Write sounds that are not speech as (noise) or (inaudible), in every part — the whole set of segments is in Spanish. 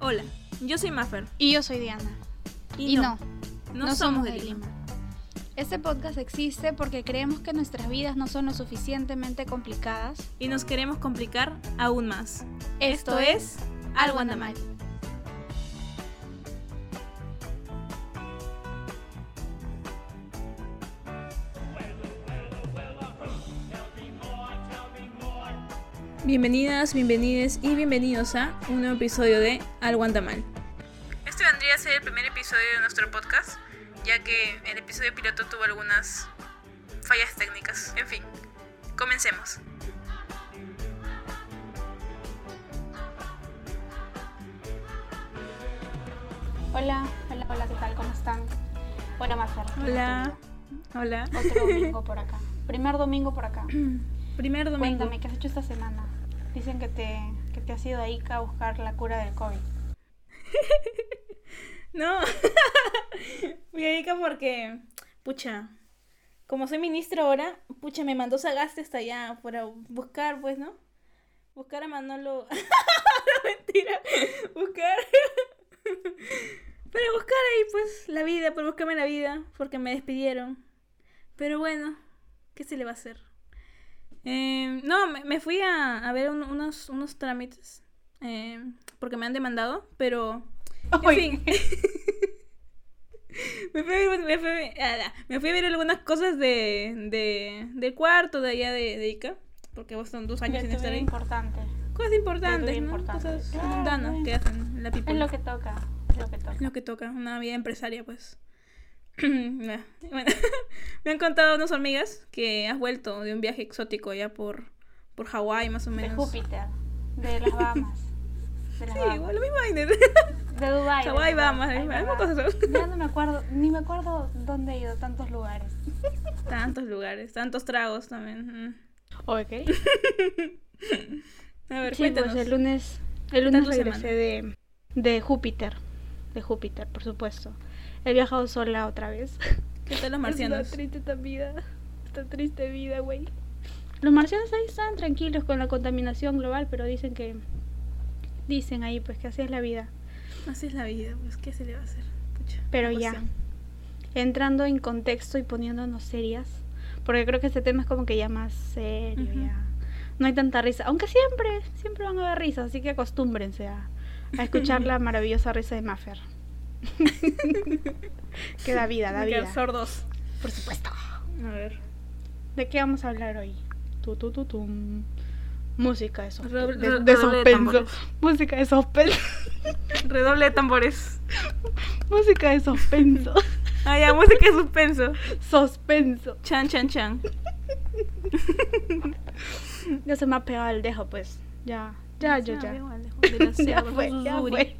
Hola, yo soy Maffer. Y yo soy Diana. Y, no, no, somos de Lima. Este podcast existe porque creemos que nuestras vidas no son lo suficientemente complicadas. Y nos queremos complicar aún más. Esto, es Algo anda Bienvenidas, bienvenides y bienvenidos a un nuevo episodio de Algo anda mal. Este vendría a ser el primer episodio de nuestro podcast, ya que el episodio piloto tuvo algunas fallas técnicas. En fin, comencemos. Hola, hola, hola, ¿qué tal? ¿Cómo están? Hola, Mafer. Hola, hola. Otro domingo (laughs) por acá. Primer domingo por acá. Primer domingo. Cuéntame, ¿qué has hecho esta semana? Dicen que te, que te has ido a Ica a buscar la cura del COVID. (laughs) No, (laughs) fui a Ica porque, pucha, como soy ministro ahora, pucha, me mandó Sagaste hasta allá para buscar, pues, ¿no? Buscar a Manolo. (laughs) No, mentira. Buscar. Para buscar ahí, pues, la vida, por buscarme la vida, porque me despidieron. Pero bueno, ¿qué se le va a hacer? Eh, no, me, me fui a, a ver un- unos, unos trámites, eh, porque me han demandado, pero... En fin. (laughs) me, fui a ver, me, fui a ver- ala, me fui a ver algunas cosas de, de, del cuarto de allá de, de Ica, porque vos son dos años sin estar ahí. importante. Cosas importantes, ¿no? importante. Cosas mundanas que hacen la people. Es lo que toca, es lo que toca. Es lo que toca, una vida empresaria, pues. (clears throat) bueno, (laughs) me han contado unas hormigas que has vuelto de un viaje exótico allá por, por Hawái, más o De menos. Júpiter, de las Bahamas. De las Sí, Bahamas. igual, lo mismo vaina. De Dubái. (laughs) de Hawái. Bahamas, cosas. Ya no me acuerdo, ni me acuerdo dónde he ido, tantos lugares. (laughs) Tantos lugares, tantos tragos también. mm. Ok. A ver, Sí, cuéntanos. pues el lunes, el lunes regresé de, de Júpiter. De Júpiter, por supuesto. He viajado sola otra vez. (laughs) ¿Qué tal los (laughs) marcianos? Esta triste esta vida. Esta triste vida, güey. Los marcianos ahí están tranquilos con la contaminación global, pero dicen que. Dicen ahí, pues que así es la vida. Así es la vida, pues, ¿qué se le va a hacer? Pucha, Pero ya. Entrando en contexto y poniéndonos serias. Porque creo que este tema es como que ya más serio, Ujú. ya. No hay tanta risa. Aunque siempre, siempre van a haber risas, así que acostúmbrense a, a escuchar (laughs) la maravillosa risa de Maffer. (laughs) que da vida, da Me vida. sordos. Por supuesto. A ver. ¿De qué vamos a hablar hoy? Tu, tu, tu, tum. Música de, suspe- Redoble- de- de redoble. Música de suspenso. Redoble de tambores. Música de suspenso. Ah, ya, música de suspenso. suspenso. Chan, chan, chan. Ya se me ha pegado el dejo, pues. Ya, ya, yo ya. De la (laughs) Ya fue, ya fue.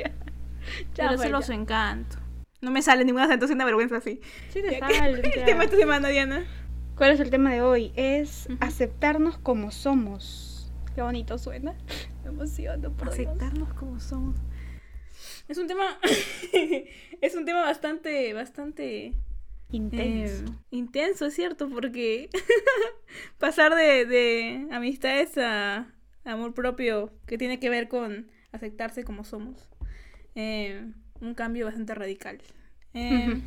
(laughs) Ya selva ya. su encanto. No me sale ningún acento, es una vergüenza así. Sí te sale, ¿Qué o (laughs) el tema de esta semana, Diana? ¿Cuál es el tema de hoy? Es aceptarnos como somos. Qué bonito suena. (laughs) Me emociono, por Dios. Aceptarnos como somos. Es un tema. es un tema bastante. bastante. Intenso. eh, intenso, es cierto, porque pasar de, de amistades a amor propio, que tiene que ver con aceptarse como somos, eh, un cambio bastante radical. Eh.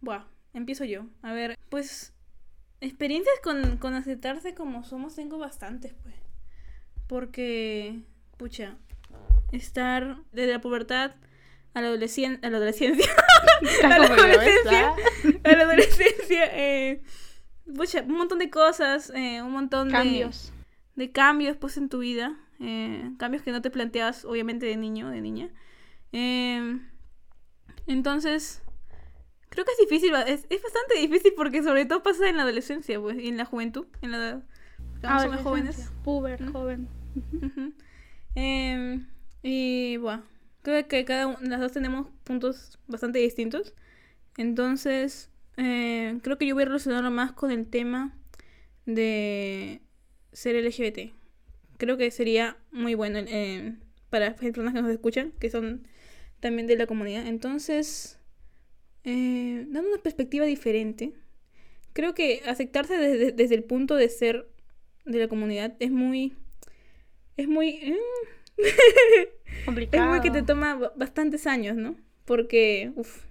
Buah, empiezo yo. A ver, pues experiencias con, con aceptarse como somos tengo bastantes, pues. Porque, pucha, estar desde la pubertad a la, adolescien- a la adolescencia, (laughs) Está a la adolescencia, a la adolescencia, eh, pucha, un montón de cosas, eh, un montón de- Cambios. de cambios pues en tu vida, eh, cambios que no te planteabas obviamente de niño, de niña. Eh, entonces, creo que es difícil, es, es bastante difícil porque sobre todo pasa en la adolescencia, pues, y en la juventud, en la somos jóvenes. Puber, ¿Mm? joven. Em, y bueno, creo que cada una las dos tenemos puntos bastante distintos. Entonces, eh, creo que yo voy a relacionarlo más con el tema de ser LGBT. Creo que sería muy bueno eh, para las personas que nos escuchan, que son también de la comunidad. Entonces, eh, dando una perspectiva diferente, creo que aceptarse desde, desde el punto de ser de la comunidad es muy... Es muy... mm, Complicado. (laughs) es muy que te toma ba- bastantes años, ¿no? Porque, uff,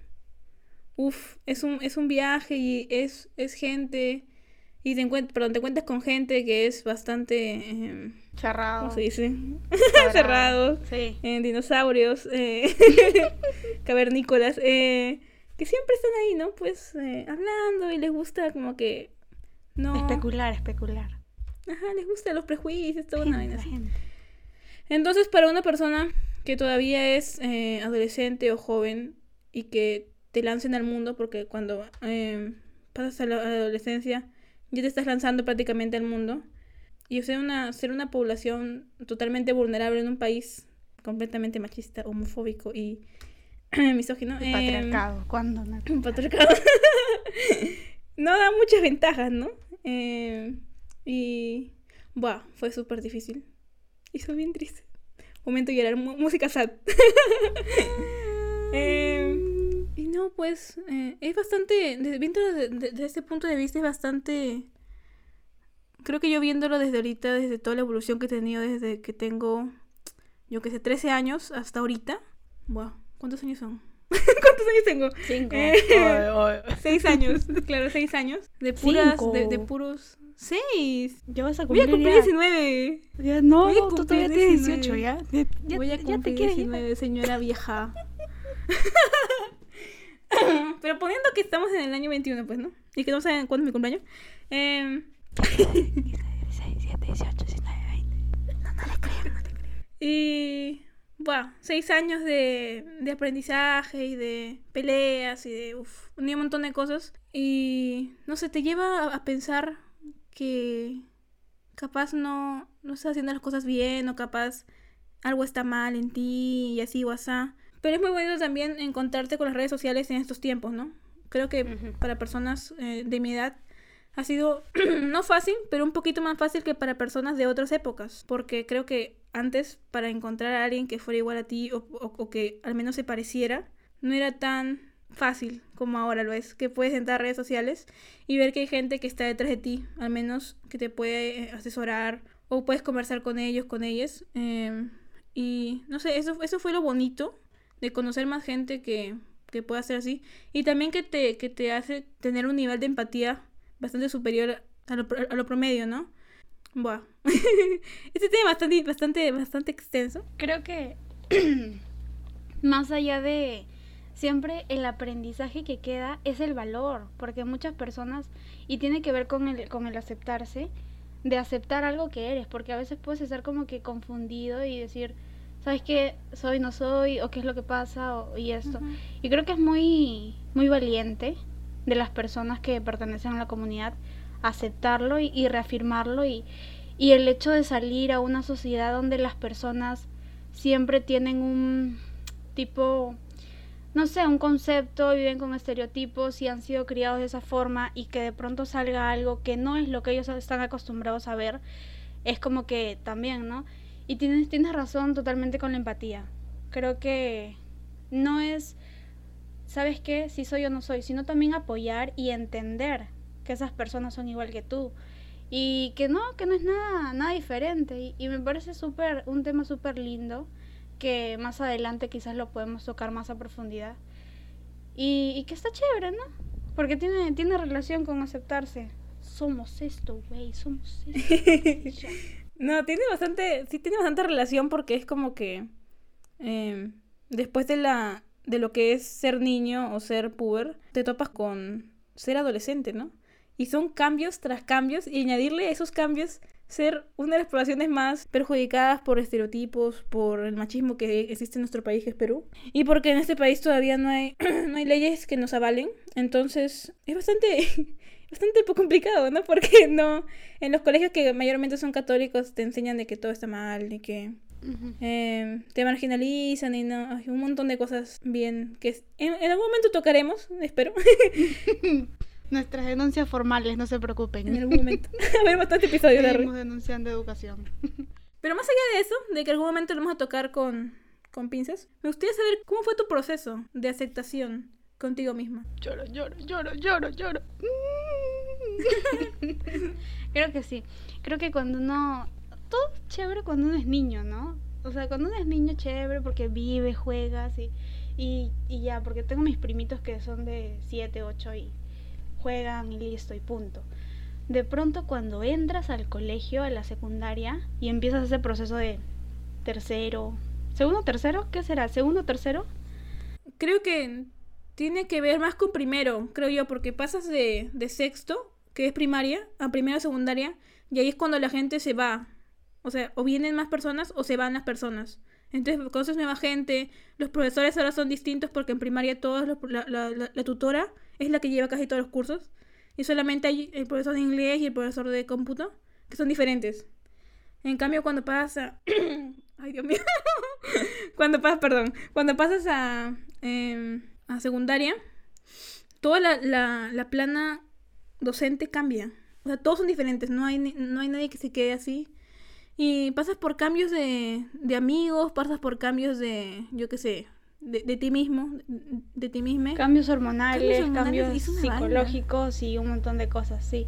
uff, es un, es un viaje y es, es gente... Y te, encuent perdón, te cuentas con gente que es bastante... eh, Cerrado. ¿Cómo se dice? Cerrados. Sí. eh, (laughs) dinosaurios, eh, (laughs) cavernícolas, eh, que siempre están ahí, ¿no? Pues eh, hablando y les gusta como que... No... Especular, especular. Ajá, les gusta los prejuicios, toda una vaina así. Entonces, para una persona que todavía es adolescente o joven y que te lancen al mundo, porque cuando pasas a la adolescencia ya te estás lanzando prácticamente al mundo, y ser una, ser una población totalmente vulnerable en un país completamente machista, homofóbico y (clears throat) misógino. El em, (laughs) patriarcado. ¿Cuándo? no? un patriarcado. no da muchas ventajas, ¿no? Eh, y. Buah, fue súper difícil. Y fue bien triste. Momento de llorar, música sad. (laughs) Eh, y no, pues. eh, es bastante. de- Viéndolo de- de- desde este punto de vista, es bastante. Creo que yo viéndolo desde ahorita, desde toda la evolución que he tenido desde que tengo. Yo que sé, 13 años hasta ahorita. Buah, ¿cuántos años son? (laughs) ¿Cuántos años tengo? Cinco. Eh. (laughs) Seis años, claro, seis años. De puras, de, de puros. Seis. Ya vas a Voy a cumplir cumplir ya. 19. Ya no, Voy a tú cumplir todavía tienes 19. 18 ya. Ya, Voy a ya te cumplir quieres ir. 19, señora vieja. (laughs) Pero poniendo que estamos en el año 21, pues, ¿no? Y que no saben cuándo es mi cumpleaños. Eh, 16, 17, 18, 19, 20. No, no le creo, no le creo. y. Bueno, seis años de, de aprendizaje y de peleas y de uf, un montón de cosas. Y no sé, te lleva a, a pensar que capaz no, no estás haciendo las cosas bien o capaz algo está mal en ti y así o asá. Pero es muy bueno también encontrarte con las redes sociales en estos tiempos, ¿no? Creo que Ujú. para personas eh, de mi edad ha sido (clears throat) no fácil, pero un poquito más fácil que para personas de otras épocas. Porque creo que antes, para encontrar a alguien que fuera igual a ti o, o- que al menos se pareciera, no era tan fácil como ahora lo es. Que puedes entrar a redes sociales y ver que hay gente que está detrás de ti, al menos que te puede eh, asesorar o puedes conversar con ellos, con ellas. eh, y no sé, eso, eso fue lo bonito de conocer más gente que, que pueda ser así. Y también que te, que te hace tener un nivel de empatía bastante superior a lo, a lo promedio, ¿no? Buah. (laughs) este tema es bastante, bastante, bastante extenso. Creo que (clears throat) más allá de siempre el aprendizaje que queda es el valor, porque muchas personas y tiene que ver con el con el aceptarse, de aceptar algo que eres, porque a veces puedes estar como que confundido y decir, ¿sabes qué? Soy, no soy, o qué es lo que pasa, o, y esto. Y creo que es muy, muy valiente de las personas que pertenecen a la comunidad aceptarlo y, reafirmarlo y, y el hecho de salir a una sociedad donde las personas siempre tienen un tipo, no sé, un concepto, viven con estereotipos y han sido criados de esa forma y que de pronto salga algo que no es lo que ellos están acostumbrados a ver, es como que también, ¿no? Y tienes, tienes razón totalmente con la empatía. Creo que no es, ¿sabes qué? Si soy o no soy, sino también apoyar y entender que esas personas son igual que tú. Y que no, que no es nada, nada diferente. Y, y me parece súper, un tema súper lindo que más adelante quizás lo podemos tocar más a profundidad. Y, y que está chévere, ¿no? Porque tiene, tiene relación con aceptarse. Somos esto, güey, somos esto. (laughs) No, tiene bastante, sí tiene bastante relación porque es como que eh, después de la de lo que es ser niño o ser puber, te topas con ser adolescente, ¿no? Y son cambios tras cambios y añadirle a esos cambios ser una de las poblaciones más perjudicadas por estereotipos, por el machismo que existe en nuestro país, que es Perú, y porque en este país todavía no hay, (clears throat) no hay leyes que nos avalen. Entonces, es bastante, (laughs) bastante poco complicado, ¿no? (laughs) Porque no, en los colegios que mayormente son católicos te enseñan de que todo está mal y que Eh, te marginalizan y no, hay un montón de cosas bien que en, en algún momento tocaremos, espero, (laughs) Nuestras denuncias formales, no se en preocupen. algún momento. (laughs) (laughs) A haber bastante episodios de denunciando educación. Pero más allá de eso, de que algún momento lo vamos a tocar con, con pinzas, me gustaría saber cómo fue tu proceso de aceptación contigo misma. Lloro, lloro, lloro, lloro, lloro. Creo que sí. Creo que cuando uno... Todo es chévere cuando uno es niño, ¿no? O sea, cuando uno es niño chévere porque vive, juegas y, y, y ya, porque tengo mis primitos que son de 7, 8 y juegan y listo y punto. De pronto cuando entras al colegio, a la secundaria, y empiezas ese proceso de tercero, segundo, tercero, ¿qué será? ¿Segundo, tercero? Creo que tiene que ver más con primero, creo yo, porque pasas de, de sexto, que es primaria, a primero, secundaria, y ahí es cuando la gente se va. O sea, o vienen más personas o se van las personas. Entonces conoces nueva gente, los profesores ahora son distintos porque en primaria todos los- la, la- la- tutora es la que lleva casi todos los cursos. Y solamente hay el profesor de inglés y el profesor de cómputo, que son diferentes. En cambio, cuando pasas a... (clears throat) Ay, Dios mío. (laughs) cuando pasas, perdón, cuando pasas a, em, a secundaria, toda la, la, la plana docente cambia. O sea, todos son diferentes, no hay, no hay nadie que se quede así. Y pasas por cambios de, de amigos, pasas por cambios de, yo qué sé, de, de ti mismo, de, de ti mismo. Cambios hormonales, Cambios hormonales, psicológicos y un montón de cosas, sí.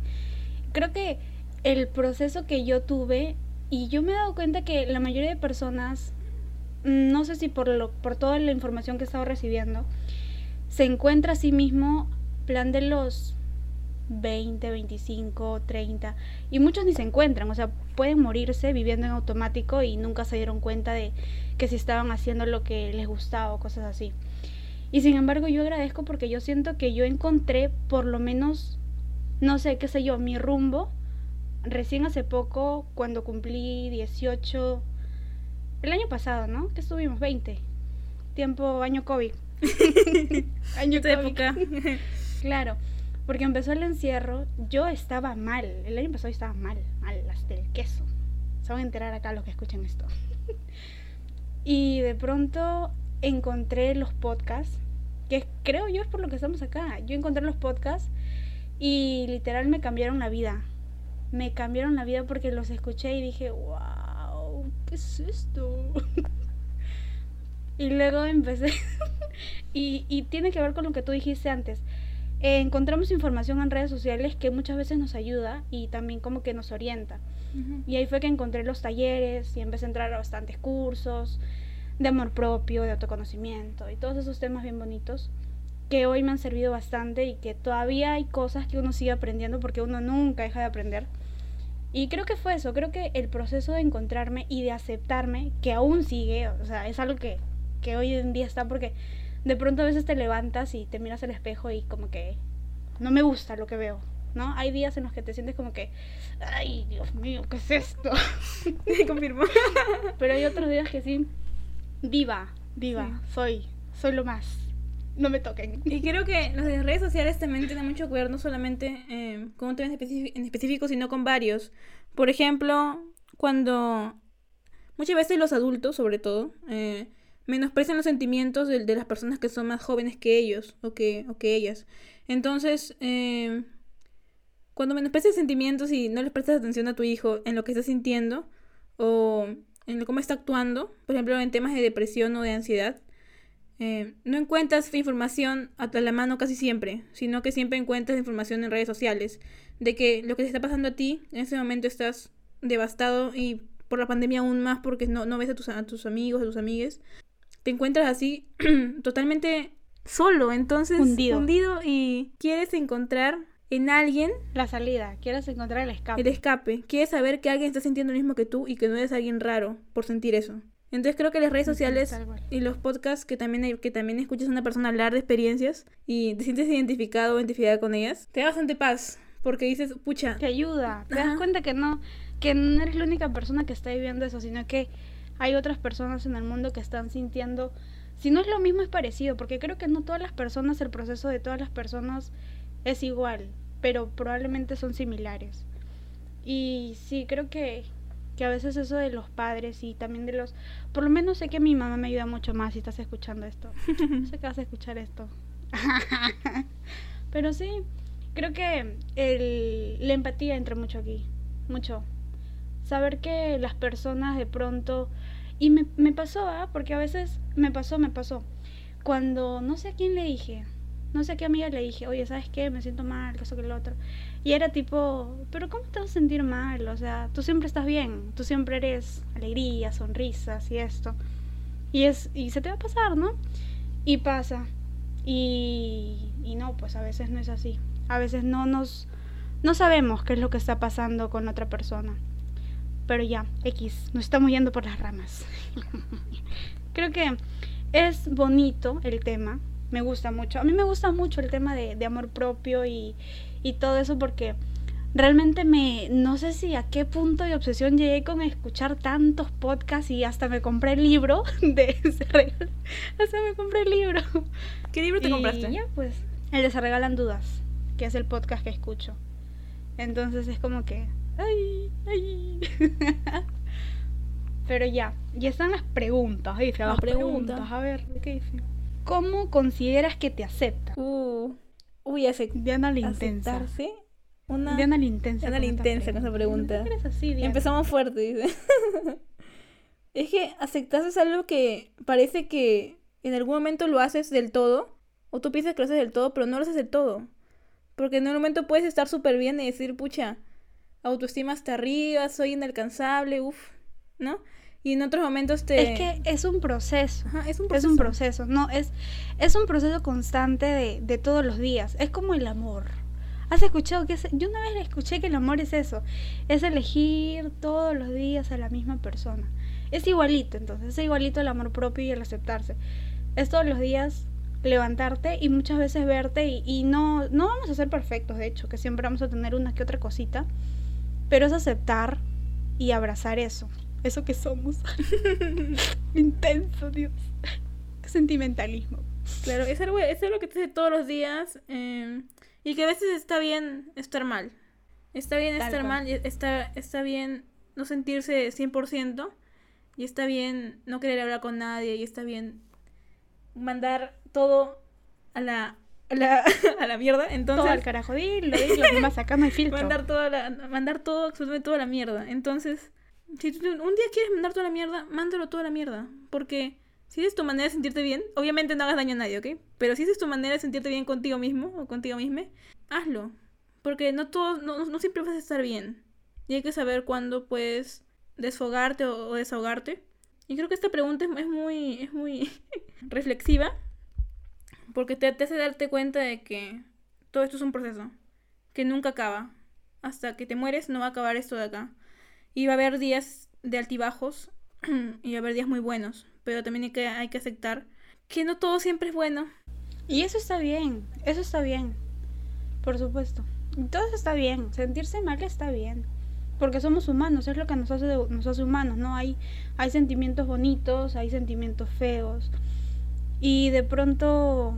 Creo que el proceso que yo tuve, y yo me he dado cuenta que la mayoría de personas, mm, no sé si por, lo, por toda la información que he estado recibiendo, se encuentra a sí mismo plan de los 20, 25, 30, y muchos ni se encuentran, o sea, pueden morirse viviendo en automático y nunca se dieron cuenta de que si estaban haciendo lo que les gustaba o cosas así. Y sin embargo yo agradezco porque yo siento que yo encontré por lo menos, no sé, qué sé yo, mi rumbo. Recién hace poco, cuando cumplí 18, el año pasado, ¿no? Que estuvimos 20. Tiempo, año COVID. (laughs) año COVID. época. (laughs) Claro, porque empezó el encierro, yo estaba mal. El año pasado estaba mal, mal, hasta el queso. Se van a enterar acá los que escuchen esto. (laughs) y de pronto encontré los podcasts, que creo yo es por lo que estamos acá. Yo encontré los podcasts y literal me cambiaron la vida. Me cambiaron la vida porque los escuché y dije, wow, ¿qué es esto? (laughs) y luego empecé, (laughs) y, y tiene que ver con lo que tú dijiste antes. Eh, encontramos información en redes sociales que muchas veces nos ayuda y también como que nos orienta. Y ahí fue que encontré los talleres y empecé a entrar a bastantes cursos de amor propio, de autoconocimiento y todos esos temas bien bonitos que hoy me han servido bastante y que todavía hay cosas que uno sigue aprendiendo porque uno nunca deja de aprender. Y creo que fue eso, creo que el proceso de encontrarme y de aceptarme, que aún sigue, o sea, es algo que, que hoy en día está porque de pronto a veces te levantas y te miras al espejo y como que no me gusta lo que veo, ¿no? Hay días en los que te sientes como que, ay, Dios mío, ¿qué es esto? (laughs) Confirmo. (laughs) Pero hay otros días que sí, viva, viva, soy, soy lo más, no me toquen. Y creo que las de redes sociales también tienen mucho que ver no solamente eh, con un tema en específico, sino con varios. Por ejemplo, cuando muchas veces los adultos, sobre todo, eh, menosprecian los sentimientos de, de las personas que son más jóvenes que ellos o que, o que ellas. Entonces, eh, cuando menosprecias sentimientos y no les prestas atención a tu hijo en lo que está sintiendo o en cómo está actuando, por ejemplo, en temas de depresión o de ansiedad, eh, no encuentras información a la mano casi siempre, sino que siempre encuentras información en redes sociales de que lo que te está pasando a ti, en ese momento estás devastado y por la pandemia aún más porque no, no ves a tus, a tus amigos, a tus amigues, te encuentras así (clears throat) totalmente solo, entonces Hundido. y quieres encontrar en alguien La salida, quieres encontrar el escape. el escape, quieres saber que alguien está sintiendo lo mismo que tú y que no eres alguien raro por sentir eso. Entonces creo que las redes sociales y los podcasts que también hay- que también escuchas a una persona hablar de experiencias y te sientes identificado o identificada con ellas, te da bastante paz porque dices, pucha, Te ayuda, te Ajá. das cuenta que no, que no eres la única persona que está viviendo eso, sino que hay otras personas en el mundo que están sintiendo, si no es lo mismo es parecido, porque creo que no todas las personas, el proceso de todas las personas es igual, pero probablemente son similares. Y sí, creo que, que a veces eso de los padres y también de los... Por lo menos sé que mi mamá me ayuda mucho más si estás escuchando esto. (laughs) sé que vas a escuchar esto. (laughs) Pero sí, creo que el, la empatía entra mucho aquí. Mucho. Saber que las personas de pronto... Y me, me pasó, ¿ah? Porque a veces me pasó, me pasó. Cuando no sé a quién le dije, no sé a qué amiga le dije, oye, ¿sabes qué? Me siento mal, eso que el otro. Y era tipo, pero ¿cómo te vas a sentir mal? O sea, tú siempre estás bien, tú siempre eres alegría, sonrisas y esto. Y, es, y se te va a pasar, ¿no? Y pasa. Y, y no, pues a veces no es así. A veces no nos... No sabemos qué es lo que está pasando con otra persona. Pero ya, X, nos estamos yendo por las ramas. (laughs) Creo que es bonito el tema, me gusta mucho. A mí me gusta mucho el tema de, de amor propio y, y, todo eso porque realmente me, no sé si a qué punto de obsesión llegué con escuchar tantos podcasts y hasta me compré el libro (laughs) de hasta me compré el libro. ¿Qué libro te y compraste? Ya, pues, el de Se Regalan Dudas, que es el podcast que escucho. Entonces es como que, ay, ay. (laughs) Pero ya, ya están las preguntas, dice, las, Las preguntas. preguntas. A ver, ¿qué dice? ¿Cómo consideras que te aceptas? Uh, uy, ace- Diana la intensa. Una... Diana la intensa. Diana la intensa con esa pregunta. ¿Por qué eres así, Diana? Empezamos fuerte, dice. (laughs) es que aceptarse es algo que parece que en algún momento lo haces del todo, o tú piensas que lo haces del todo, pero no lo haces del todo. Porque en un momento puedes estar súper bien y decir, pucha, autoestima hasta arriba, soy inalcanzable, uff, ¿no? Y en otros momentos te... Es que es un proceso. Ajá, es un Es proceso. un proceso, no, es, es un proceso constante de, de todos los días. Es como el amor. ¿Has escuchado que es, yo una vez escuché que el amor es eso, es elegir todos los días a la misma persona. Es igualito, entonces, es igualito el amor propio y el aceptarse. Es todos los días levantarte y muchas veces verte y, y no, no vamos a ser perfectos, de hecho, que siempre vamos a tener una que otra cosita, pero es aceptar y abrazar eso, eso que somos. (laughs) Intenso, Dios. Qué sentimentalismo. Claro, es algo, es algo que te hace todos los días eh, y que a veces está bien estar mal. Está bien Tal estar cual. mal, está, está bien no sentirse 100% y está bien no querer hablar con nadie y está bien mandar todo a la, la, (laughs) a la mierda. Entonces, Todo al carajo, dilo, dilo, nomás acá hay (laughs) filtro. mandar, todo a la- mandar todo, absolutamente todo a la mierda. Entonces, si tú un día quieres mandar toda la mierda, mándalo toda la mierda. Porque si es tu manera de sentirte bien, obviamente no hagas daño a nadie, ¿ok? Pero si esa es tu manera de sentirte bien contigo mismo o contigo misma, hazlo. Porque no todo, no, no siempre vas a estar bien. Y hay que saber cuándo puedes desfogarte o, o desahogarte. Y creo que esta pregunta es, es muy, es muy (laughs) reflexiva. Porque te, te hace darte cuenta de que todo esto es un proceso. Que nunca acaba. Hasta que te mueres no va a acabar esto de acá. Y va a haber días de altibajos (clears throat) y va a haber días muy buenos. Pero también hay que, hay que aceptar que no todo siempre es bueno. Y eso está bien, eso está bien. Por supuesto. Todo está bien. Sentirse mal está bien. Porque somos humanos, es lo que nos hace, nos hace humanos, ¿no? Hay, hay sentimientos bonitos, hay sentimientos feos. Y de pronto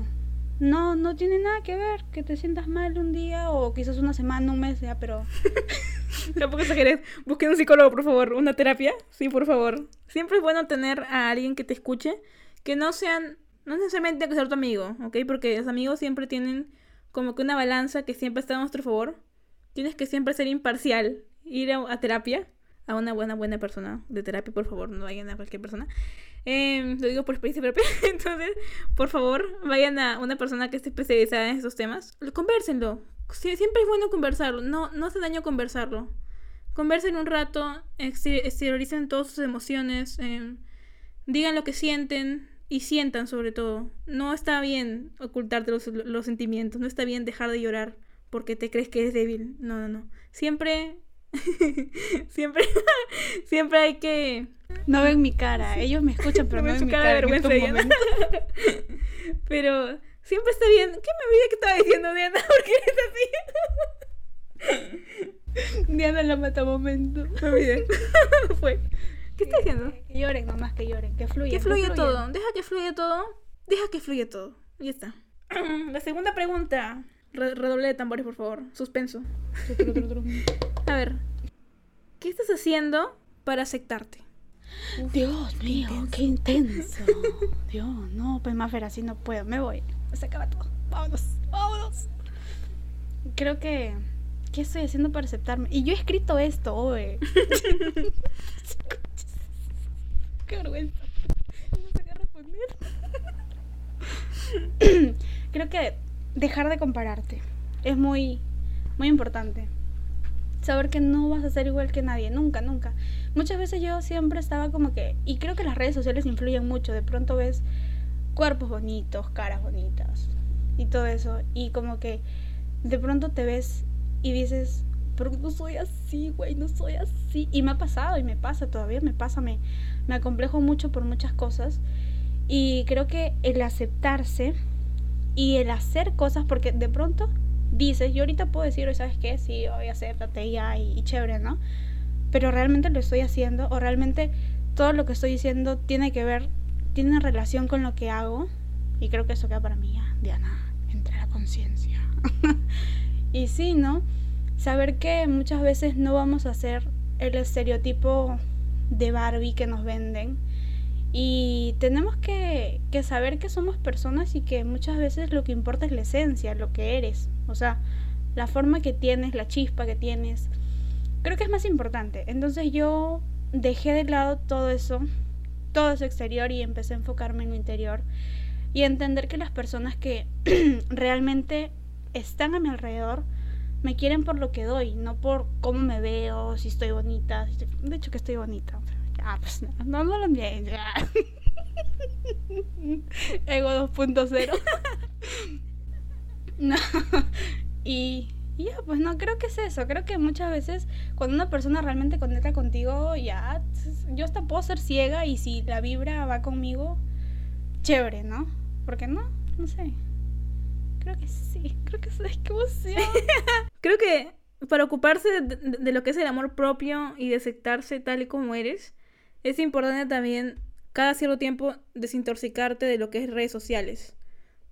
no, no tiene nada que ver que te sientas mal un día o quizás una semana, un mes, ya, pero (laughs) Tampoco exageres. Busquen un psicólogo, por favor. Una terapia. Sí, por favor. Siempre es bueno tener a alguien que te escuche. Que no sean. No necesariamente que ser tu amigo, ¿ok? Porque los amigos siempre tienen como que una balanza que siempre está a nuestro favor. Tienes que siempre ser imparcial. Ir a terapia. A una buena, buena persona de terapia, por favor. No vayan a cualquier persona. Eh, lo digo por experiencia propia. (laughs) Entonces, por favor, vayan a una persona que esté especializada en estos temas. Convérsenlo. Sie- siempre es bueno conversarlo. No, no hace daño conversarlo. Conversen un rato, exter- exterioricen todas sus emociones, eh, digan lo que sienten y sientan sobre todo. No está bien ocultarte los, los sentimientos, no está bien dejar de llorar porque te crees que eres débil. No, no, no. Siempre, (laughs) siempre, siempre hay que... no ven mi cara. Ellos me escuchan, pero no ven mi cara cara. de en vergüenza Diana. (laughs) Pero siempre está bien. ¿Qué me olvidé que estaba diciendo Diana? (laughs) ¿Por qué eres así? Diana la mata momento. Me olvidé. Fue. ¿Qué estás diciendo? Que lloren, nomás que lloren, que fluya. Que fluya todo. Deja que fluya todo. Deja que fluya todo. Y ya está. (clears throat) La segunda pregunta. Re- redoble de tambores, por favor. Suspenso. (laughs) A ver. ¿Qué estás haciendo para aceptarte? Dios mío, qué intenso. (laughs) Dios, no, pues Mafer, así no puedo. Me voy. Se acaba todo. Vámonos, vámonos. Creo que. ¿Qué estoy haciendo para aceptarme? Y yo he escrito esto, oye. (laughs) qué vergüenza. No sé qué responder. Creo que dejar de compararte. Es muy, muy importante. Saber que no vas a ser igual que nadie, nunca, nunca. Muchas veces yo siempre estaba como que, y creo que las redes sociales influyen mucho, de pronto ves cuerpos bonitos, caras bonitas y todo eso, y como que de pronto te ves y dices, pero no soy así, güey, no soy así. Y me ha pasado y me pasa, todavía me pasa, me, me acomplejo mucho por muchas cosas. Y creo que el aceptarse y el hacer cosas, porque de pronto dices, yo ahorita puedo decir, ¿sabes qué? Sí, hoy acéptate ya y, y chévere, ¿no? Pero realmente lo estoy haciendo o realmente todo lo que estoy diciendo tiene que ver, tiene relación con lo que hago. Y creo que eso queda para mí ya, Diana, entre la conciencia. (laughs) y sí, ¿no? Saber que muchas veces no vamos a hacer el estereotipo de Barbie que nos venden y tenemos que, que, saber que somos personas y que muchas veces lo que importa es la esencia, lo que eres. O sea, la forma que tienes, la chispa que tienes. Creo que es más importante. Entonces yo dejé de lado todo eso, todo ese exterior y empecé a enfocarme en lo interior. Y entender que las personas que (clears throat) realmente están a mi alrededor me quieren por lo que doy, no por cómo me veo, si estoy bonita. De hecho que estoy bonita. Ah, pues no, no lo envíen. (laughs) Ego 2.0. (laughs) no. Y, ya, pues no, creo que es eso. Creo que muchas veces cuando una persona realmente conecta contigo, ya, yo hasta puedo ser ciega y si la vibra va conmigo, chévere, ¿no? Porque no, no sé. Creo que sí, creo que sí, qué emoción. (laughs) creo que para ocuparse de, de, lo que es el amor propio y de aceptarse tal y como eres, es importante también cada cierto tiempo desintoxicarte de lo que es redes sociales.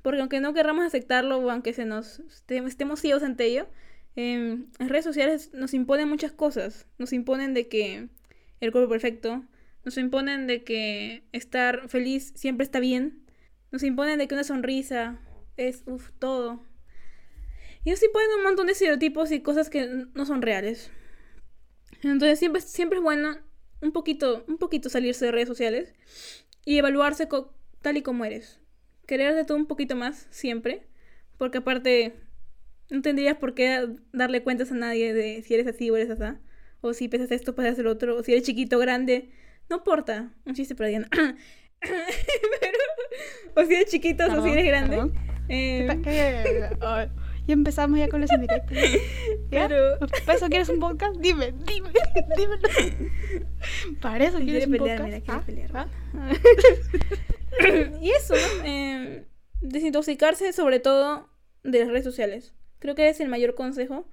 Porque aunque no querramos aceptarlo o aunque se nos estemos ciegos ante ello, eh, las redes sociales nos imponen muchas cosas. Nos imponen de que el cuerpo perfecto, nos imponen de que estar feliz siempre está bien, nos imponen de que una sonrisa es todo. Y nos imponen un montón de estereotipos y cosas que no son reales. Entonces siempre, siempre es bueno un poquito, un poquito salirse de redes sociales y evaluarse tal y como eres. Quererte todo un poquito más siempre, porque aparte no tendrías por qué darle cuentas a nadie de si eres así o eres así, o si pesas esto, pesas el otro, o si eres chiquito, grande, no importa. Un chiste para Diana. (coughs) o si eres chiquito o si eres grande. Eh... Y empezamos ya con los indirectos. (laughs) Pero. ¿Para eso quieres un podcast? (laughs) Dime, dime, dímelo. ¿Para eso quieres un podcast? Mira, ¿Ah? pelear. ¿Ah? y eso, ¿no? Eh, desintoxicarse sobre todo de las redes sociales. Creo que es el mayor consejo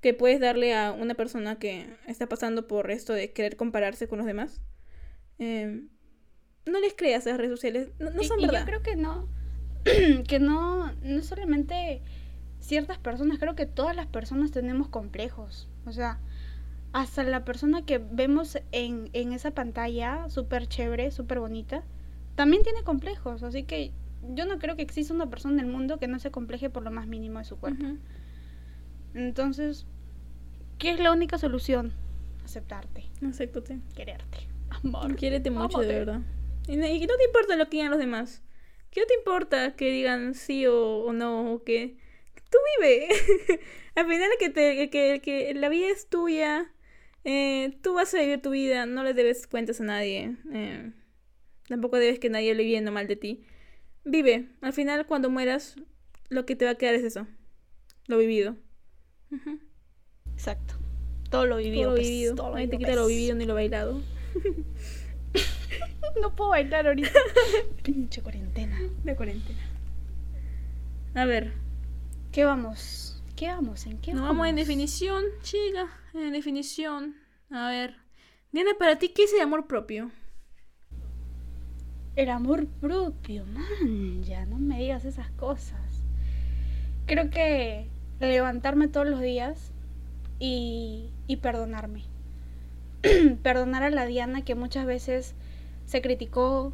que puedes darle a una persona que está pasando por esto de querer compararse con los demás. Eh, no les creas las redes sociales, no, no son y, verdad. yo creo que no, (clears throat) que no, no solamente ciertas personas, creo que todas las personas tenemos complejos. O sea, hasta la persona que vemos en, en esa pantalla súper chévere, súper bonita, también tiene complejos. Así que yo no creo que exista una persona en el mundo que no se compleje por lo más mínimo de su cuerpo. Entonces, ¿qué es la única solución? Aceptarte. Acéptate. Quererte. Amor. Quiérete mucho, de verdad. Y no, y no, te importa lo que digan los demás. ¿Qué no te importa que digan sí o, o no? O que tú vive. (laughs) Al final que, te, que, que la vida es tuya. Eh, tú vas a vivir tu vida, no le debes cuentas a nadie. Eh, tampoco debes que nadie le viendo mal de ti. Vive. Al final, cuando mueras, lo que te va a quedar es eso. Lo vivido. Exacto. Todo lo vivido. Todo lo pues, vivido. Todo Nadie te quita lo vivido ni lo bailado. (laughs) no puedo bailar ahorita. (laughs) Pinche cuarentena. De cuarentena. A ver, ¿Qué vamos? ¿Qué vamos? ¿En qué no, vamos? en definición, chica. En definición. A ver. Diana, para ti, ¿qué es el amor propio? El amor propio, man. Ya no me digas esas cosas. Creo que levantarme todos los días y, y perdonarme. (clears throat) Perdonar a la Diana que muchas veces se criticó,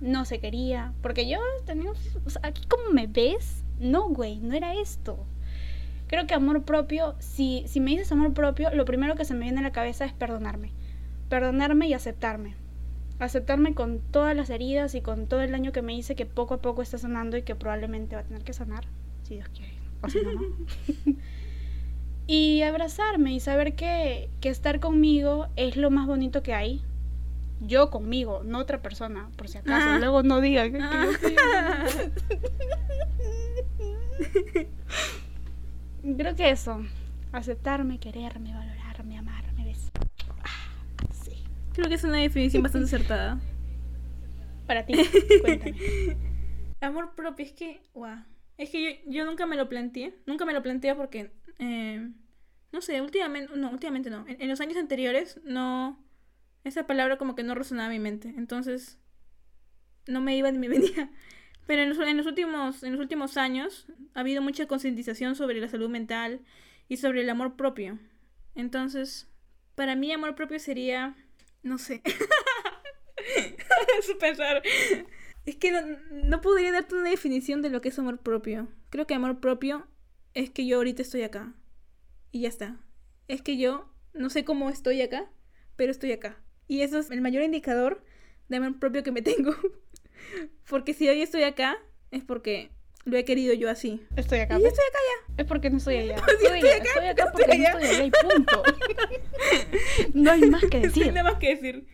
no se quería. Porque yo tenía. O sea, aquí como me ves, no, güey, no era esto. Creo que amor propio, si, si me dices amor propio, lo primero que se me viene a la cabeza es perdonarme. Perdonarme y aceptarme. Aceptarme con todas las heridas y con todo el daño que me hice que poco a poco está sanando y que probablemente va a tener que sanar, si Dios quiere. O si no, no. (laughs) y abrazarme y saber que, que estar conmigo es lo más bonito que hay. Yo conmigo, no otra persona, por si acaso. Ah. Luego no digan que, Ah. yo Creo que eso. Aceptarme, quererme, valorarme, amarme. ¿ves? Ah, sí. Creo que es una definición bastante acertada. (laughs) Para ti, cuéntame. (laughs) Amor propio, es que, guau. Es que yo, yo nunca me lo planteé. Nunca me lo planteé porque, eh, no sé, últimamente, no, últimamente no. En, en los años anteriores, no. Esa palabra como que no resonaba en mi mente. Entonces, no me iba ni me (laughs) venía. Pero en los, últimos, en los últimos años ha habido mucha concientización sobre la salud mental y sobre el amor propio. Entonces, para mí amor propio sería, no sé. (laughs) Es pensar. Es que no, no podría darte una definición de lo que es amor propio. Creo que amor propio es que yo ahorita estoy acá. Y ya está. Es que yo no sé cómo estoy acá, pero estoy acá. Y eso es el mayor indicador de amor propio que me tengo. (laughs) Porque si hoy estoy acá, es porque lo he querido yo así. Estoy acá. Y yo ¿ves? estoy acá Es porque no estoy allá. (laughs) Sí, Estoy, estoy acá, estoy acá estoy porque allá. no estoy allá y punto. (laughs) no hay más que ya. No hay decir. nada más que decir.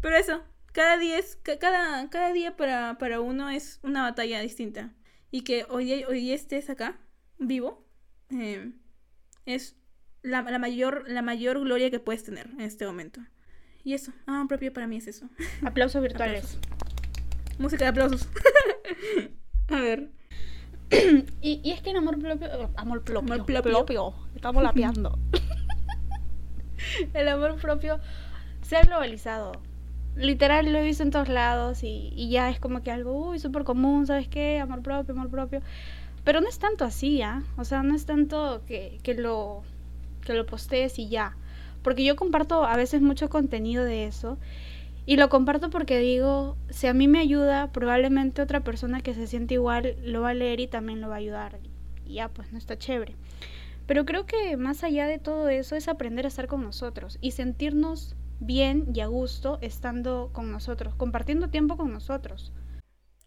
Pero eso, cada día, es, cada, cada día para, para uno es una batalla distinta. Y que hoy, día- hoy día estés acá, vivo, eh, es la, la mayor, la mayor gloria que puedes tener en este momento. Y eso, amor propio para mí es eso. Aplausos (laughs) virtuales. Música de aplausos. (laughs) A ver. (coughs) Y, y es que el amor propio. eh, Amor propio. Amor propio. Estamos lapeando. (laughs) el amor propio se ha globalizado. Literal lo he visto en todos lados y, y ya es como que algo, uy, súper común, ¿sabes qué? Amor propio, amor propio. Pero no es tanto así, ¿ah? O sea, no es tanto que, que lo que lo postees y ya. Porque yo comparto a veces mucho contenido de eso. Y lo comparto porque digo, si a mí me ayuda, probablemente otra persona que se siente igual lo va a leer y también lo va a ayudar. Y ya, pues no está chévere. Pero creo que más allá de todo eso es aprender a estar con nosotros y sentirnos bien y a gusto estando con nosotros, compartiendo tiempo con nosotros.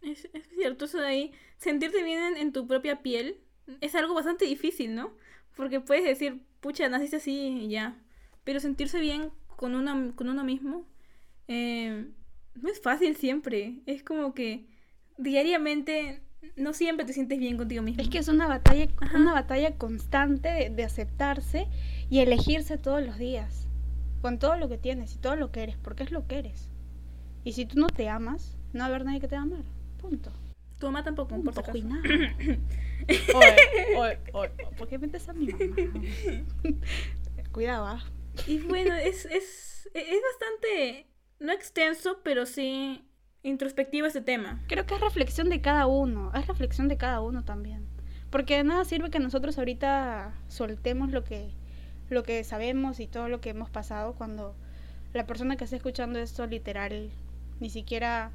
Es, cierto, eso de ahí, sentirte bien en, en tu propia piel es algo bastante difícil, ¿no? Porque puedes decir, pucha, naciste así y ya. Pero sentirse bien con uno, con uno mismo eh, no es fácil siempre. Es como que diariamente no siempre te sientes bien contigo mismo. Es que es una batalla, Ajá. una batalla constante de, de aceptarse y elegirse todos los días, con todo lo que tienes y todo lo que eres, porque es lo que eres. Y si tú no te amas, no va a haber nadie que te va a amar. Punto. Tu mamá tampoco, por si acaso. (coughs) Oye, oye, oye, ¿por qué metes a mi mamá? (coughs) Cuidado, ¿ah? Y bueno, es, es, es bastante, no extenso, pero sí introspectivo este tema. Creo que es reflexión de cada uno, es reflexión de cada uno también. Porque de nada sirve que nosotros ahorita soltemos lo que, lo que sabemos y todo lo que hemos pasado cuando la persona que está escuchando esto literal ni siquiera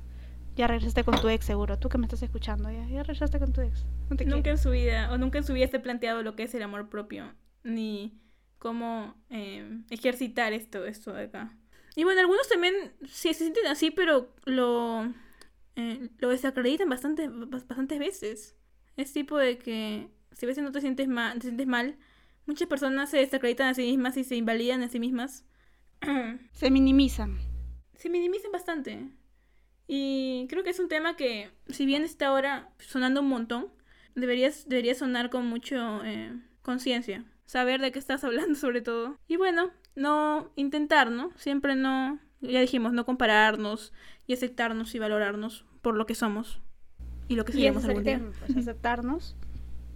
ya regresaste con tu ex seguro. Tú que me estás escuchando, ya, ya regresaste con tu ex. No te Nunca en su vida, o nunca en su vida ha planteado lo que es el amor propio, ni cómo eh, ejercitar esto, esto de acá. Y bueno, algunos también sí se sienten así, pero lo, eh, lo desacreditan bastante, bas- bastantes veces. Es tipo de que si a veces no te sientes mal, te sientes mal, muchas personas se desacreditan a sí mismas y se invalidan a sí mismas. (clears throat) Se minimizan. se minimizan bastante. Y creo que es un tema que, si bien está ahora sonando un montón, deberías, debería sonar con mucho eh, conciencia. Saber de qué estás hablando (laughs) sobre todo. Y bueno, no intentar, ¿no? Siempre no, ya dijimos, no compararnos y aceptarnos y valorarnos por lo que somos. Y lo que seremos algún día. pues, aceptarnos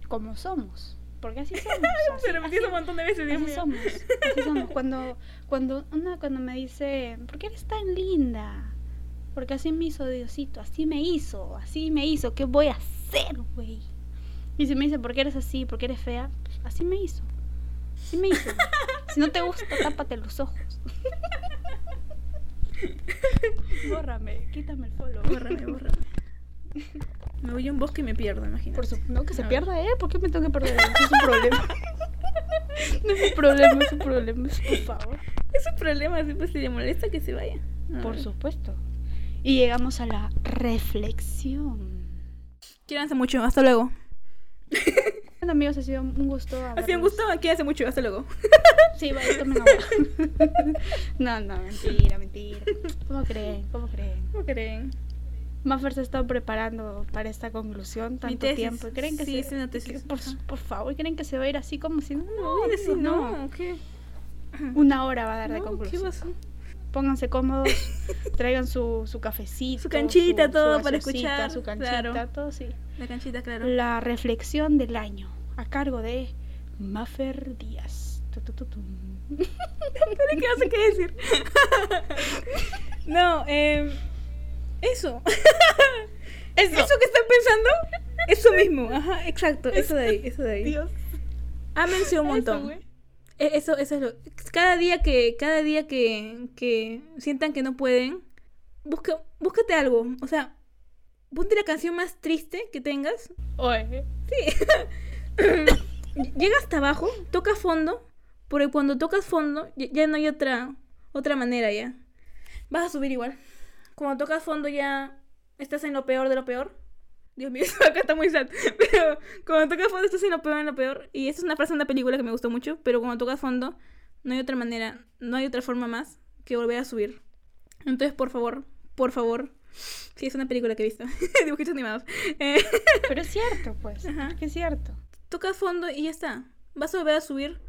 como somos. Porque así (laughs) somos. así- Se repitió un montón de veces, Dios Así mío. somos, así somos. (laughs) Cuando, cuando una cuando me dice, ¿por qué eres tan linda? Porque así me hizo Diosito, así me hizo, así me hizo, ¿qué voy a hacer, güey? Y si me dice, ¿por qué eres así? ¿Por qué eres fea? Pues, así me hizo. Así me hizo. Si no te gusta, tápate los ojos. Bórrame, quítame el follow. Bórrame, bórrame. Me voy a un bosque y me pierdo, imagínate. Por su- no, que se pierda él, ¿por qué me tengo que perder? él? Es un problema. No es un problema, es un problema, es- por favor. Es un problema, siempre si le molesta que se vaya. A Por ver. supuesto. Y llegamos a la reflexión. Quiéranse mucho, hasta luego. (laughs) Bueno, amigos, ha sido un gusto. Ha sido un gusto. Aquí hace mucho. Hasta luego. Sí, vaya, tomen agua. no, no, mentira, mentira. ¿Cómo creen? ¿Cómo creen? ¿Cómo creen? Maffer se ha estado preparando para esta conclusión tanto tiempo. ¿Creen que sí, se, tesis. por, por, favor, ¿creen que se va a ir así como si no? No, no, no, no. ¿qué? Una hora va a dar de conclusión. ¿Qué pasó? Pónganse cómodos, (laughs) traigan su, su cafecito, Su canchita, su- todo su para escuchar, su canchita, claro. todo sí. La canchita, claro. La reflexión del año a cargo de Maffer Díaz. Tu, tu, tu. (laughs) ¿Qué no sé qué decir? (laughs) no, eh, eso. Eso. Eso que están pensando, eso mismo. Ajá, exacto. Eso de ahí, eso de ahí. Dios. Ámense un montón. E- Eso, eso es lo. Cada día que, cada día que, que sientan que no pueden, busca, búscate algo. O sea, ponte la canción más triste que tengas. Oye. Llega hasta abajo, toca fondo, porque cuando tocas fondo ya, ya no hay otra, otra manera ya. Vas a subir igual. Cuando tocas fondo ya estás en lo peor de lo peor. Dios mío, (laughs) acá está muy sad. Pero cuando tocas fondo estás en lo peor de lo peor. Y esa es una frase de una película que me gustó mucho. Pero cuando tocas fondo no hay otra manera, no hay otra forma más que volver a subir. Entonces, por favor, por favor. Sí, es una película que he visto. (laughs) Dibujitos animados. Eh, (laughs) Pero es cierto, pues. Ajá. Que es cierto. tocas fondo y ya está. Vas a volver a subir.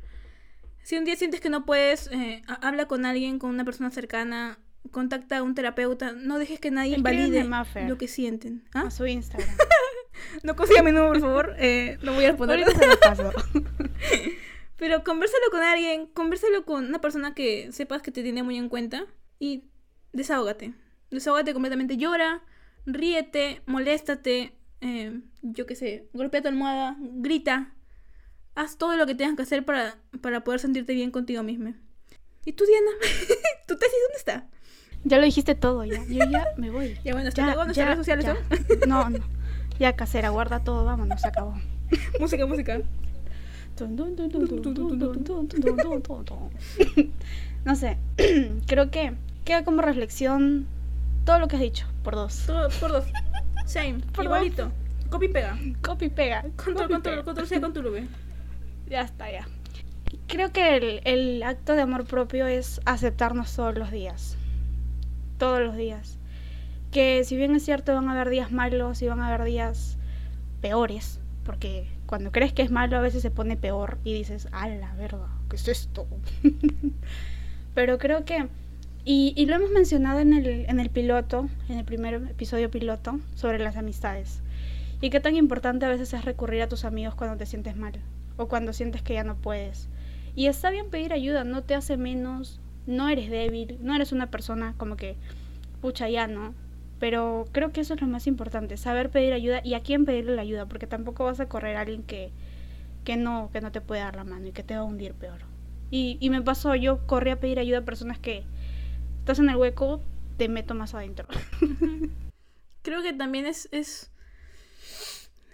Si un día sientes que no puedes, eh, ha- habla con alguien, con una persona cercana, contacta a un terapeuta. No dejes que nadie invalide lo que sienten. ¿Ah? A su Instagram. (laughs) No consiga mi número, por favor. Eh, no voy a responder. Lo paso. (laughs) Pero conversalo con alguien, conversalo con una persona que sepas que te tiene muy en cuenta y desahógate. Desahógate completamente. Llora, ríete, moléstate, eh, yo qué sé, golpea tu almohada, grita. Haz todo lo que tengas que hacer para, para poder sentirte bien contigo misma. ¿Y tú, Diana? (laughs) ¿Tu tesis dónde está? Ya lo dijiste todo, ya. Yo ya me voy. Ya bueno, hasta luego, nuestras redes sociales ya. son. No, no. Ya casera, guarda todo, vámonos, se acabó. música, música. No sé, creo que queda como reflexión todo lo que has dicho, por dos. Todo por dos. Same, Por igualito. Copy y pega. Copy pega. Control, copy control, pega. control C, control V. Ya está, ya. Creo que el, el acto de amor propio es aceptarnos todos los días. Todos los días. Que si bien es cierto van a haber días malos y van a haber días peores, porque cuando crees que es malo a veces se pone peor y dices, a la verdad, ¿qué es esto? (laughs) Pero creo que, y, y lo hemos mencionado en el, en el piloto, en el primer episodio piloto, sobre las amistades. Y qué tan importante a veces es recurrir a tus amigos cuando te sientes mal o cuando sientes que ya no puedes. Y está bien pedir ayuda, no te hace menos, no eres débil, no eres una persona como que, pucha, ya no. Pero creo que eso es lo más importante, saber pedir ayuda y a quién pedirle la ayuda, porque tampoco vas a correr a alguien que, que, no, que no te puede dar la mano y que te va a hundir peor. Y, y me pasó, yo corrí a pedir ayuda a personas que estás en el hueco, te meto más adentro. (laughs) Creo que también es. Es,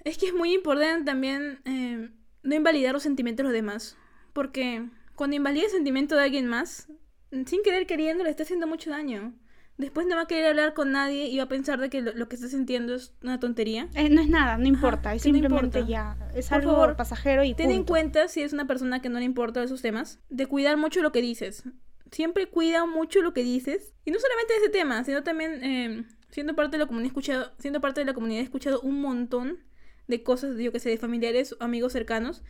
es que es muy importante también eh, no invalidar los sentimientos de los demás. Porque cuando invalidas el sentimiento de alguien más, sin querer queriendo, le está haciendo mucho daño. Después no va a querer hablar con nadie y va a pensar de que lo, lo que está sintiendo es una tontería. Eh, no es nada, no importa, es que no simplemente importa. ya, es Por algo favor, pasajero y Ten en cuenta, si eres una persona que no le importa esos temas, de cuidar mucho lo que dices. Siempre cuida mucho lo que dices. Y no solamente de ese tema, sino también eh, siendo parte de la comunidad he escuchado, siendo parte de la comunidad he escuchado un montón de cosas, yo que sé, de familiares, amigos cercanos,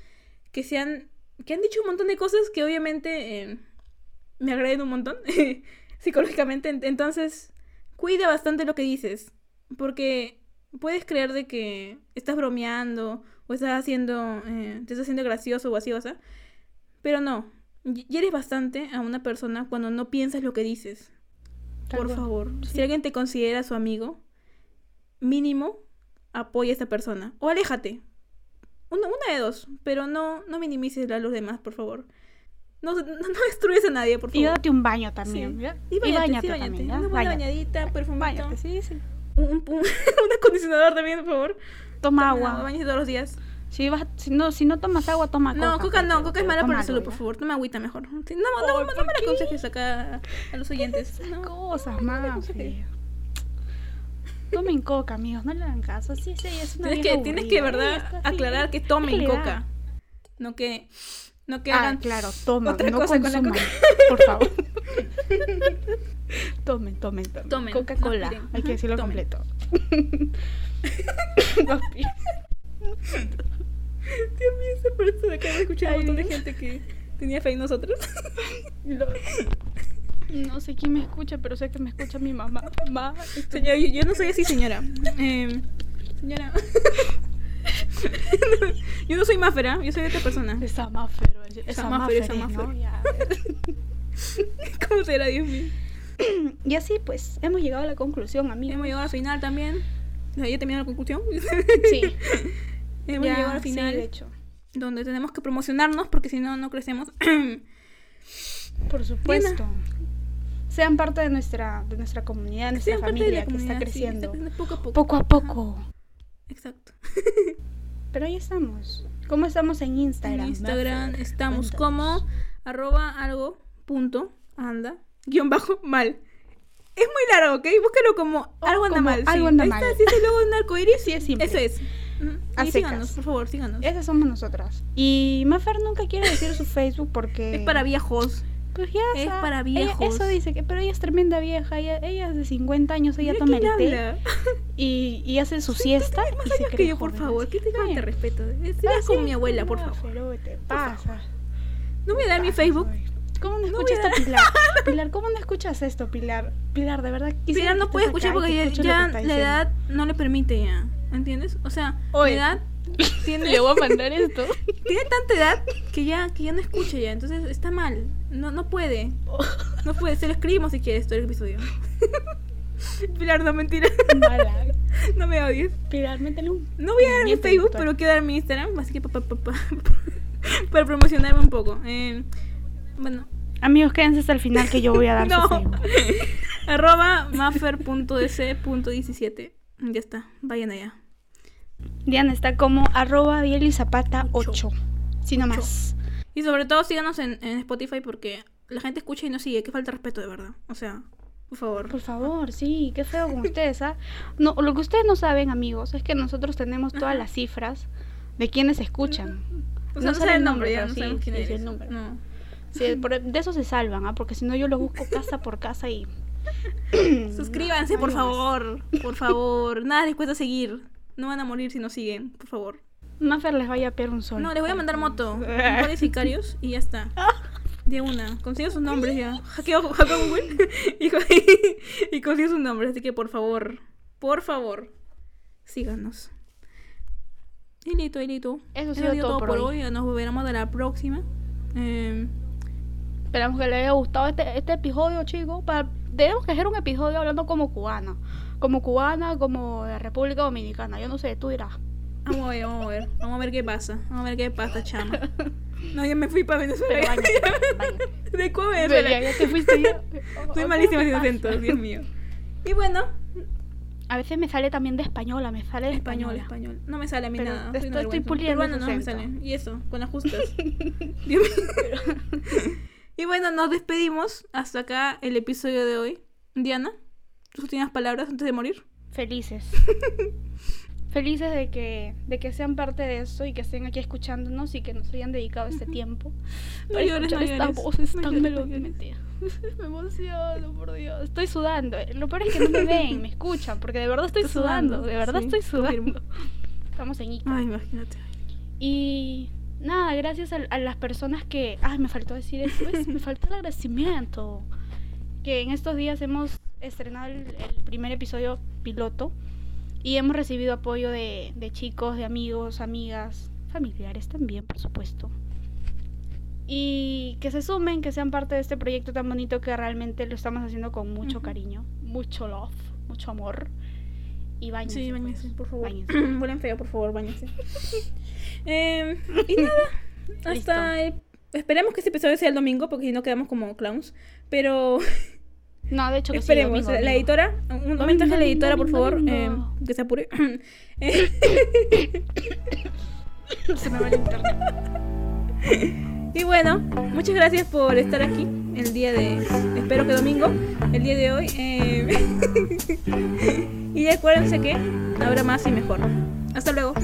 que se han, que han dicho un montón de cosas que obviamente eh, me agreden un montón (laughs) psicológicamente. Ent- Entonces, cuida bastante lo que dices, porque puedes creer de que estás bromeando o estás haciendo, eh, te estás haciendo gracioso o graciosa, pero no. Hieres bastante a una persona cuando no piensas lo que dices. Tal Por cual. favor, Sí. si alguien te considera su amigo, mínimo apoya a esta persona. O aléjate. Una, una de dos, pero no, no minimices a los demás, por favor. No, no, no destruyes a nadie, por Y favor. date un baño también, Sí. ¿ya? Y bañate, sí, bañate. también. Una buena bañadita, perfumito. Báñate, sí, sí. Un, un, (laughs) un acondicionador también, por favor. Toma Toma agua. Bañate todos los días. Si, vas, si, no, si no tomas agua, toma coca. No, coca no, coca es mala para la salud, por favor. Toma agüita mejor. No, no, no, Ay, no, ¿por me la aconsejes acá a los oyentes. No. Cosas más. tomen coca, amigos, no le hagan caso. Sí, sí, es una Tienes que, tienes que, verdad, aclarar que ¿qué tomen coca. No que, no que Ah, hagan. claro, tomen, otra no cosa con la consuman, por favor. (laughs) tomen, tomen, tomen. Tomen, Coca-Cola, hay que decirlo tomen. completo. (laughs) Aspiren. Dios mío, esa persona acaba de escuchar un montón de gente que tenía fe en nosotros. (laughs) Lo- No sé quién me escucha, pero sé que me escucha mi mamá. Mamá, Señora, yo, yo no soy así, señora. Eh, señora. (laughs) yo no soy máfera, yo soy otra persona. Esa mafero, esa mafero, esa. Ya. (laughs) ¿Cómo será, Dios mío? (clears throat) Y así pues, hemos llegado a la conclusión, amigos. Hemos llegado al final también. Ya terminó la conclusión. Sí, (laughs) Hemos ya, llegado al sí, final. de hecho. donde tenemos que promocionarnos porque si no, no crecemos. (clears throat) Por supuesto. Sean parte de nuestra, de nuestra comunidad, de nuestra Sean parte de la familia que está sí, creciendo. está- poco a poco. Poco a poco. Exacto. Pero ahí estamos. ¿Cómo estamos en Instagram? En Instagram Maffer? estamos Cuéntanos. como arroba algo punto anda guion bajo mal. Es muy largo, ¿ok? Búscalo como algo anda como mal. sí. algo anda Ahí mal. está, sí, logo de un arcoíris. Sí, es simple. Eso es. A Y síganos, por favor, síganos. Esas somos nosotras. Y Maffer nunca quiere decir su Facebook porque... Es para viejos. Pues ya es sa- para ella- viejos. eso dice que, pero ella es tremenda vieja. Ella, ella es de 50 años, ella ¿De toma el té y, y hace su siesta. Más y años que yo, por joven. favor. Que te te respeto. Seas ah, como sí, mi abuela, por no, favor. pero te pasa. No voy a dar mi Facebook. ¿Cómo no escuchas esto, Pilar? (laughs) Pilar, ¿cómo no escuchas esto, Pilar? Pilar, de verdad Pilar no puede escuchar porque que ya, la diciendo. edad no le permite ya. ¿Entiendes? O sea, la edad (laughs) tiene, Le voy a mandar esto. (laughs) tiene tanta edad que ya, que ya no escucha ya. Entonces está mal. No, no puede. (laughs) No puede. Se lo escribimos si quieres todo el episodio. (laughs) Pilar, no mentira. Mala. (laughs) No me odies. Pilar, métele un... No voy a dar mi Facebook, pero quiero dar mi Instagram. Así que pa, pa, pa, pa- para promocionarme un poco. Eh, bueno, Amigos, quédense hasta el final que yo voy a dar No. su arroba maffer.dc.17. Ya está. Vayan allá. Diana está como arroba Zapata 8. Si no más. Y sobre todo síganos en, en Spotify porque la gente escucha y no sigue. Que falta de respeto, de verdad. O sea, por favor. Por favor, sí, qué feo con ustedes, ¿ah? No, lo que ustedes no saben, amigos, es que nosotros tenemos todas Ajá. las cifras de quienes escuchan. O sea, no, sabe el nombre, ya no sí, sabemos quién sí, eres. el nombre. No. Sí, por- de eso se salvan, ¿ah? Porque si no yo los busco (laughs) casa por casa y... (coughs) Suscríbanse, No, por no favor. Por favor. Nada les cuesta seguir. No van a morir si no siguen, por favor. Maffer les vaya a pegar un sol. No, les voy a mandar moto. (laughs) Varios sicarios y ya está. De una. Consigo sus nombres ya. Hackeo, hackeo Google (laughs) y, (laughs) y consigo sus nombres. Así que por favor, por favor, síganos. Y listo, y listo. Eso ha sido todo todo por hoy. hoy. Nos veremos a la próxima. Eh, Esperamos que les haya gustado este, este episodio, chicos. Para, debemos que hacer un episodio hablando como cubana. Como cubana, como de República Dominicana. Yo no sé, tú dirás. Vamos a ver, vamos a ver. Vamos a ver qué pasa. Vamos a ver qué pasa, chama. No, ya me fui para Venezuela. (laughs) De Cuba Venezuela. ya, te fuiste ya. (laughs) Soy malísima acentos, Dios mío. Y bueno, A veces me sale también de española, me sale de español, española. español. No me sale a mí Pero nada. estoy- estoy puliendo ese no me sale. Y eso, con las justas. (laughs) Dios mío. y bueno, nos despedimos. Hasta acá el episodio de hoy. Diana, tus últimas palabras antes de morir. Felices. Felices de que, de que sean parte de eso y que estén aquí escuchándonos y que nos hayan dedicado este tiempo. No para llores, no escuchar estas llores. voces No tan no melódicas. (laughs) Me emociono, por Dios. Estoy sudando. Lo peor es que no me ven, me escuchan, porque de verdad estoy sudando. sudando, De verdad sí, estoy sudando. Estamos en Ica. Ay, imagínate. Y nada, gracias a, a las personas que... Ay, me faltó decir esto, ¿ves? me faltó el agradecimiento. Que en estos días hemos estrenado el, el primer episodio piloto y hemos recibido apoyo de, de chicos, de amigos, amigas, familiares también, por supuesto. Y que se sumen, que sean parte de este proyecto tan bonito que realmente lo estamos haciendo con mucho Ujú. cariño, mucho love, mucho amor. Y bañense, Sí, pues. bañense, por favor. Huelen (clears throat) feo, por favor, bañense. (laughs) Eh, y (laughs) nada, hasta... el- Esperemos que este episodio sea el domingo, porque si no quedamos como clowns. Pero (laughs) No, de hecho que sí, esperemos. domingo, la editora, un Domingo, mensaje a la domingo, editora, por favor, eh, domingo. que se apure. (coughs) Se me va el internet. y bueno, muchas gracias por estar aquí el día de, de espero que domingo, el día de hoy. Eh, (laughs) y acuérdense que habrá más y mejor. Hasta luego.